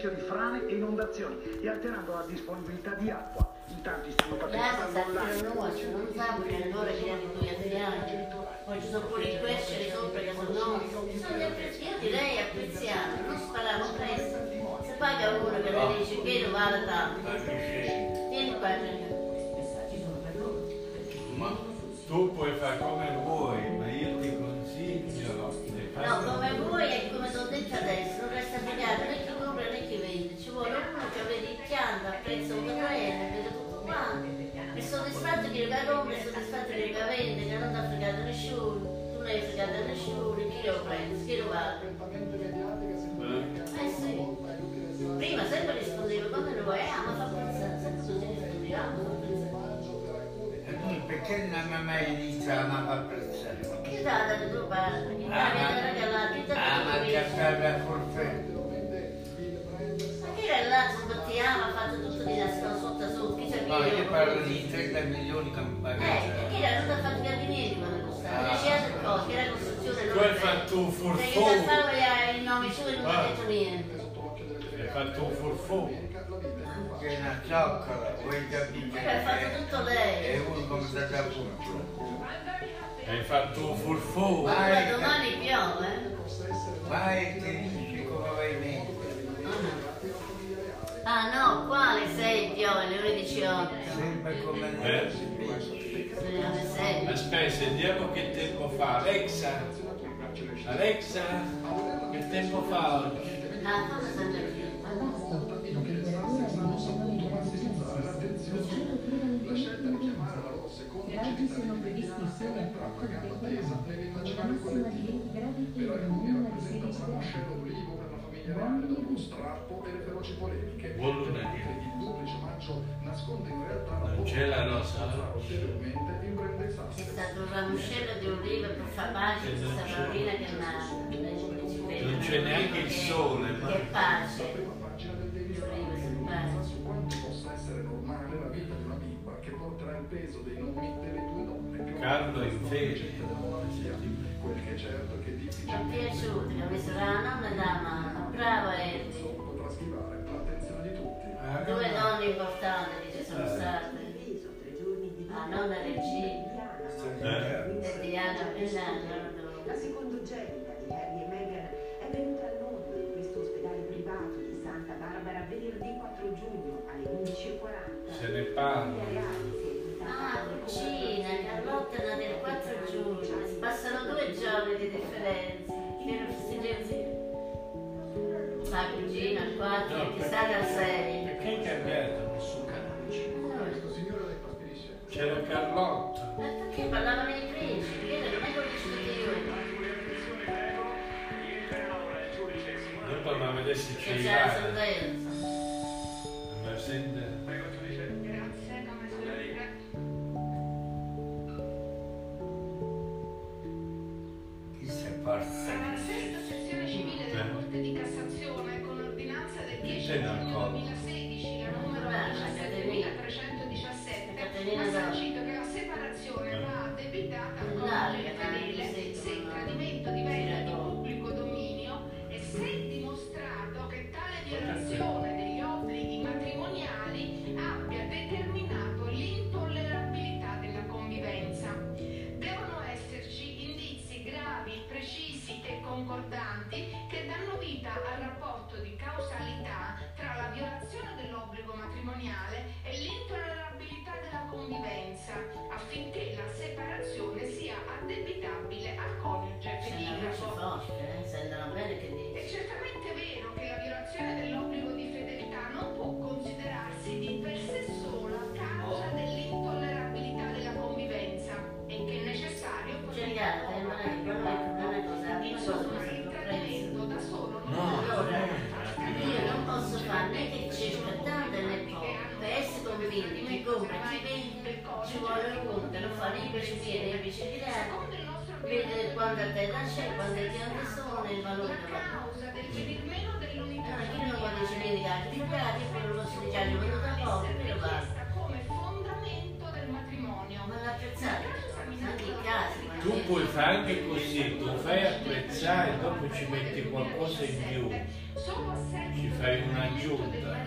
rischio di frane e inondazioni e alterando la disponibilità di acqua. In tanti stanno partecipando online. Non sa perché allora che hanno due anziani. Poi ci sono pure i questi sopra che sono nostri. Bisogna apprezzare, io direi apprezziamo, non spariamo presto. Se paga uno che le dice che non vale tanto. Vieni qua, Gianni. Ma tu perché non mi mai iniziamo a apprezzare? Che dà da tuo padre? Che Ah, regalare, che ah, ma che fare a forfetto? Ma che era là, sbattiamo, ha fatto tutto di nascosto sotto sotto, chi? No, io parlo di 30 milioni che mi Eh, pagano. perché era non ha fatto i carabinieri quando costava, Ah. scelte cose, che era costruzione Tu hai fatto un Perché da furfone, fare il nome suo e non mi ha Ah. detto niente. hai fatto un furfone. Che è una cioccola, vuoi capire? Perché ha fatto tutto È lei. uno come sta da punto. Hai fatto un furfone. Ma Vai, domani piove, eh? vai e ti dici come vai meglio. Ah no, quale sei piove, le ore 18. Sempre come Eh? Alle 6. Aspetta, sentiamo che tempo fa. Alexa, Alexa, che tempo fa oggi? Ah, fammi sempre più. Rosa? ulteriormente imprende È sassi. stato un ramoscello di olive per far pace a questa bambina che è nata. Non c'è neanche il sole, ma- Che pace. Prima pagina del Daily Star su quanto possa essere normale la vita di una bimba che porterà il peso dei nomi delle due donne più Carlo in monarchia. Quel che è certo è che Mi è piaciuto, che ha messo la nonna e la mamma. Brava Eddie. potrà schivare l'attenzione di tutti. Ah, Due donne importanti che ci sono state. La nonna Regina Eh? e Diana Milano. La secondogenita di Harry e Meghan è venuta al mondo in questo ospedale privato di Santa Barbara venerdì 4 giugno alle 11.40. Se ne parla. Ah, a cucina, Carlotta è il 4 giugno. Passano due giorni di differenza. La cugina al 4 No, e chissà al 6. Perché cambiato? Parlavano i principi? Io non è conosciuto io. Dopo ma vedessi Che ci c'era la sentenza. Convivenza, affinché la separazione sia addebitabile al coniuge eh? Sentono bene che È dice. certamente vero che la violazione dell'obbligo chi compra, chi vende, ci vuole uno che non fa né i biciclette né i biciclette. Secondo il nostro Vede quanta terra c'è, quante piante sono e il valore la della causa del venir meno dell'unità Allora, chi non quando ci vede che altri piatti, poi non posso che venuto da poco, però come matrimonio. Ma l'apprezzate? Ma che casi, ma Tu puoi fare anche così, tu fai apprezzare dopo ci metti qualcosa in più. Ci fai un'aggiunta.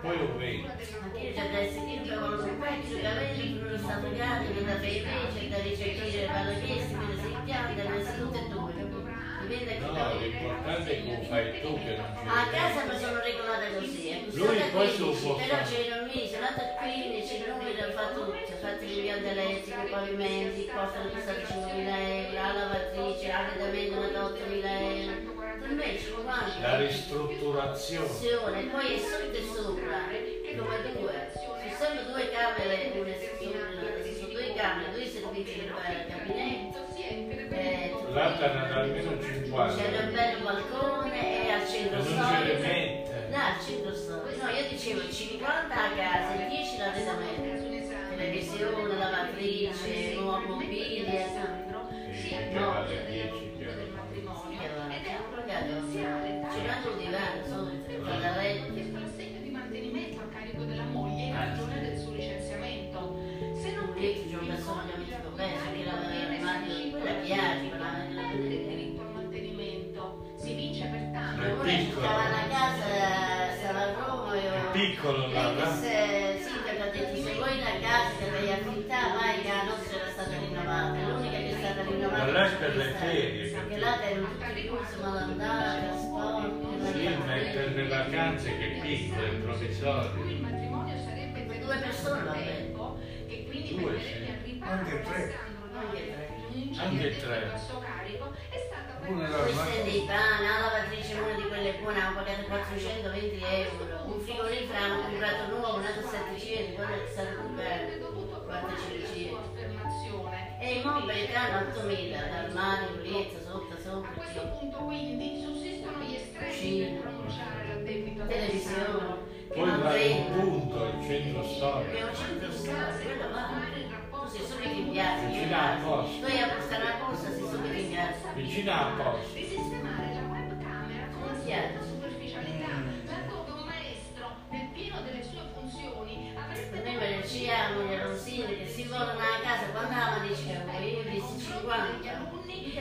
Poi lo vedi. Ma io già da sentire con un pezzo capelli, con lo stato grande, che da da ricercare le che da si pianta, da si tutte e che No, l'importante è che lo fai tu che non ci A casa mi sono regolata così, è Lui poi se lo 15, può però c'erano lì, sono andata a 15, lui ha fatto tutto, ha fatto l'impianto elettrico, i pavimenti, il costo è costato 5.000 euro, la lavatrice, l'arredamento è andato 8.000 euro, per? La ristrutturazione. poi è sotto e sopra, come due, ci sono due camere, sono due camere, due servizi di gabinetto, eh, Là t'hanno almeno 50. c'è un bel balcone e al centro storico. No, al centro storico. No, io dicevo 50 a casa e 10 l'arredamento. Televisione, lavatrice, nuovo mobilio. Sì, da letto. l'assegno di mantenimento a carico della moglie in ragione del suo licenziamento. Se non che sono amici con me, perché la madre, quella piace, del ma... diritto al mantenimento, si vince pertanto È piccolo. casa, e È piccolo Lei no? se, sì, perché ha detto se vuoi una casa che devi affittare, vai che la nostra era stata rinnovata, l'unica che è stata rinnovata. Ma è per le ferie, Perché là era un percorso malandata, sport, è per le vacanze che è piccolo, è provvisorio. Il matrimonio sarebbe per due persone tempo e quindi due, sì. anche tre. Anche tre. Una dei pan, una lavatrice, una di quelle buone, ho pagato 420 euro, un frigorifero, ho comprato nuovo, un altro 700, quello è stato comprato, 400. E i mobili che hanno 8000, armadio, pulizia, sotto, A sopra, questo sì. punto quindi sussistono gli estremi per pronunciare l'addebito ad televisione, Poi non va in prende. punto, il centro Che storico. un centro storico, quello va. Tu sei solo in piazza, io Vicino alla posta. Tu hai a postare la posta, sei solo in piazza. Vicino alla posta. Di sistemare la webcamera con certa superficialità, laddove un maestro, nel pieno delle sue funzioni, avrebbe Noi me ne diciamo, gli arrosini, che si volano a casa, quando la dicevano, io 50, alunni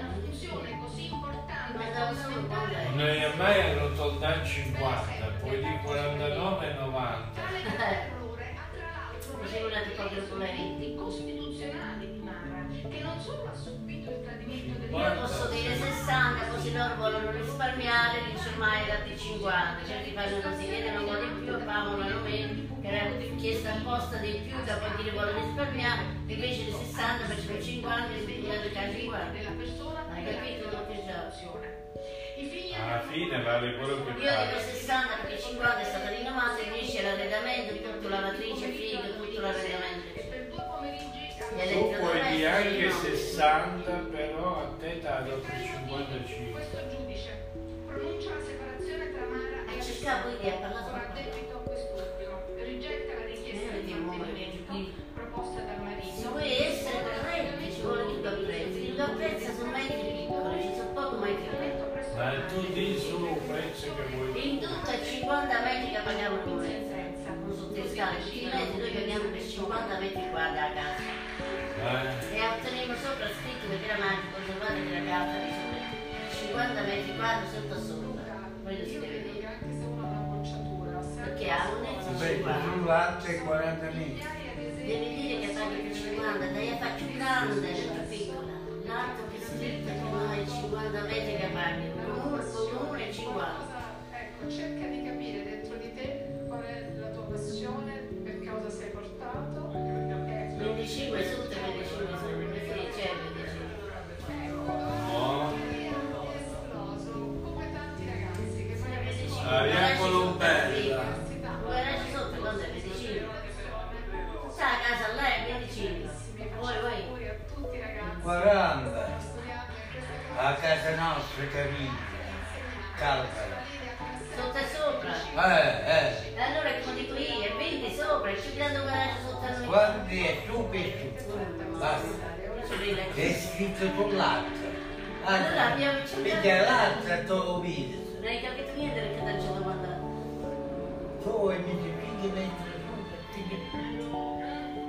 una funzione così importante. È. Non è mai arrotondare 50, poi di 49 e 90. Tale errore ha tra l'altro eventi costituzionali di Mara, che non solo ha subito il tradimento del Io posso dire 60, così loro vogliono risparmiare, dice ormai di 50, certi fanno così, po' di più e pagano meno, che era chiesta apposta di più, dopo dire vogliono risparmiare, invece di 60 facciamo 50 e quindi hanno già 50. della persona Hai capito che già? Alla fine vale quello che Io dico fai. 60 perché 50 è stata rinnovata, invece l'arredamento, tutto lavatrice, frigo, tutto l'arredamento. per due pomeriggi Tu puoi dire anche elettrodomestici, 60, però a te ti ha dato 55. questo giudice pronuncia la separazione tra Mara e E cercavo di dire, ha parlato con con addebito a 50 metri che paghiamo con non sotto le scale, tutti i metri noi paghiamo per 50 metri quadri a casa. Eh? E otteniamo sopra scritto perché era magico, conservate che la carta di sopra. 50 metri quadri sotto a sopra. Quello si deve bocciatura Perché ha un ezzo Beh, 50. sul latte 40 metri. Devi dire che paghi per 50, dai a faccio grande e più piccola. L'altro che è scritto che noi 50 metri che paghi, comune 50. Ecco cerca di capire dentro di te qual è la tua passione per cosa sei portato e 25 sotto e 25 sotto, che c'è 25. No. esploso come tanti ragazzi che poi avessero Aria Colombella. Guarda sotto quando è 25. Sta a casa è 25. Poi poi. auguri a tutti i ragazzi 40. studiate queste A casa nostra capite. Calcala. E. Eh, eh. E allora come dico io, è 20 sopra, è più grande garage sotto a noi. Guardi è per su. Basta. È scritto sul latte. Allora abbiamo cercato. latte tu lo vedi. Non hai capito niente perché ti ho domandato. Tu e mi dici metri su.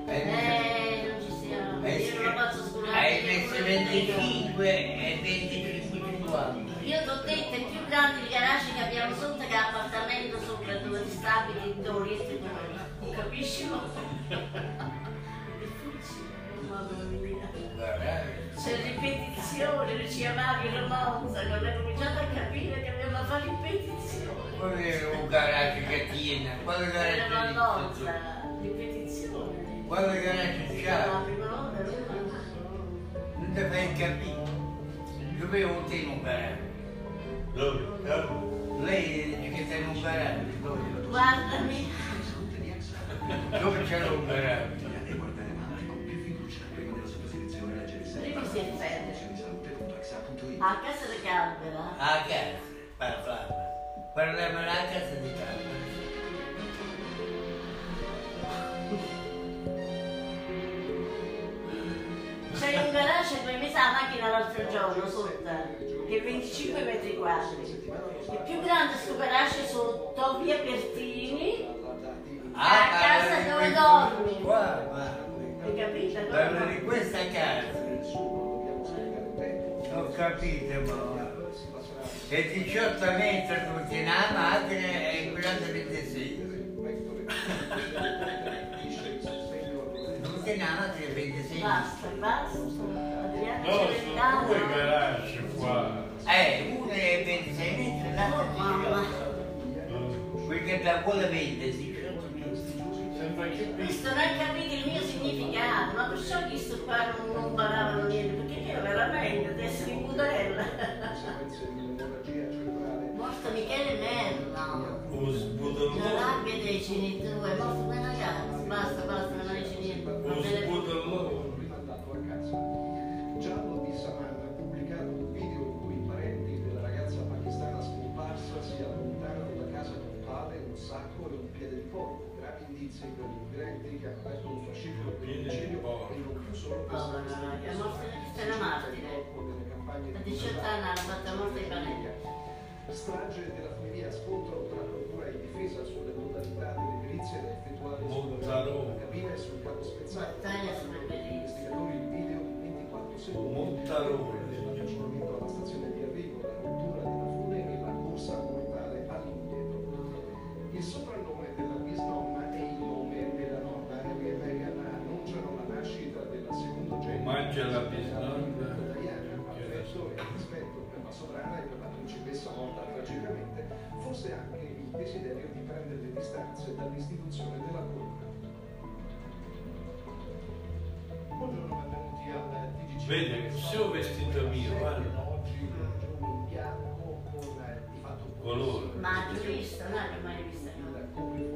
E mi Eh, non ci siamo. È Io non messe 25 e 25 50. Io ti ho detto, è più grande il garage che abbiamo sotto che l'appartamento sopra dove ti stabili in Torino. Capisci? Mamma mia. C'è ripetizione, diceva Mario Monza, quando ha cominciato a capire che aveva fatto ripetizione. Quello è un garage che tiene, quale Era garage c'è? nozza, ripetizione. Quale garage La c'ha? prima volta Non ti fai capire. Dove un te in un garage? Lei che sei in un dove? Guardami, Dove c'è un garage? E guardare avanti con più fiducia. Prima della sua selezione leggere sempre Lì mi si salute.exa.it a casa di Calvera. A casa, parla. Parliamo alla casa di casa. C'è un garage e poi mi sa la macchina l'altro giorno sotto, che è 25 metri quadri. Il più grande garage sotto, via Pertini, a casa dove dormi. Qua. Hai capito? Dormi? di questa casa. Ho capito, ma... E 18 metri tutti nella macchina e quella di 26. Tutti nella macchina e 26. Basta, basta. No, sono due garage qua. Eh, uno è 26 metri, l'altro mamma. è 18. Mm. Perché da quella vende 18 metri. Questo non hai capito il mio significato, ma perciò che sto qua non, non paravano niente, perché io veramente di essere in budella. Morto Michele Merlo. sbudollone. rabbia dei genitori, è morto una ragazza, basta, basta, piede di porco. Gravi indizi per gli inquirenti che hanno aperto un fascicolo per porco. e non più solo per è morta è una martire. delle campagne A di 18 anni hanno fatto la morte ai parenti. Strage della famiglia scontro tra procura e difesa sulle modalità delle perizie da effettuare sulla cabina e sul capo spezzato. Gli investigatori il video di 24 secondi. Montarone. Secondogenita. Mangia la bisnonna. Diana, affetto e rispetto per la sovrana e per la principessa morta tragicamente, forse anche il desiderio di prendere le distanze dall'istituzione della corona. Buongiorno, benvenuti al TGC. Vedi, se ho vestito mio, guarda. Oggi è un giorno in bianco con eh, di fatto un Ma po' giurista, non hai mai visto il no?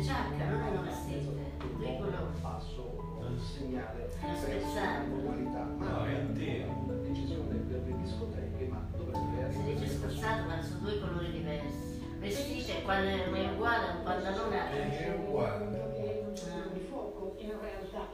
È nel giacca, non è un passo, un segnale È verso la normalità, ma No, è è una decisione per le discoteche, ma dovrebbe Si dice arrivare spostato, ma sono due colori diversi. Vestite, quando è uguale a un pantalone È uguale. di fuoco in realtà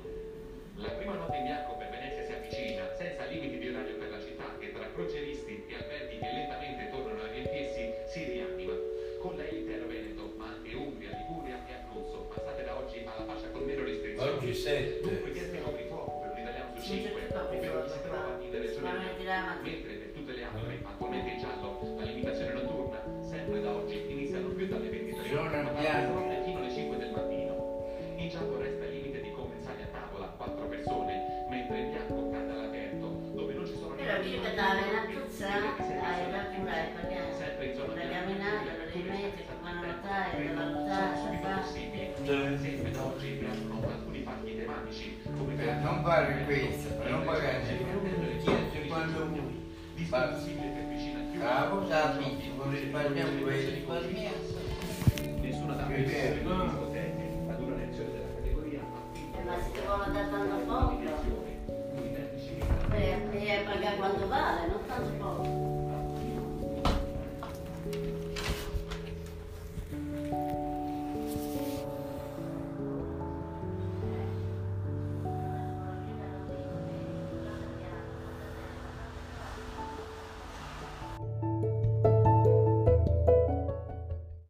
perché sempre in zona da bianca, camminare, da rimettere, da manotare, da valutare, da subito fare. possibili. Sempre da oggi piacciono alcuni parchi tematici, come Eh, Non fare questo, non pagare. Quando vuoi. disponibile per vicino a chiunque. La cosa amici, vuoi risparmiare, vuoi risparmiare.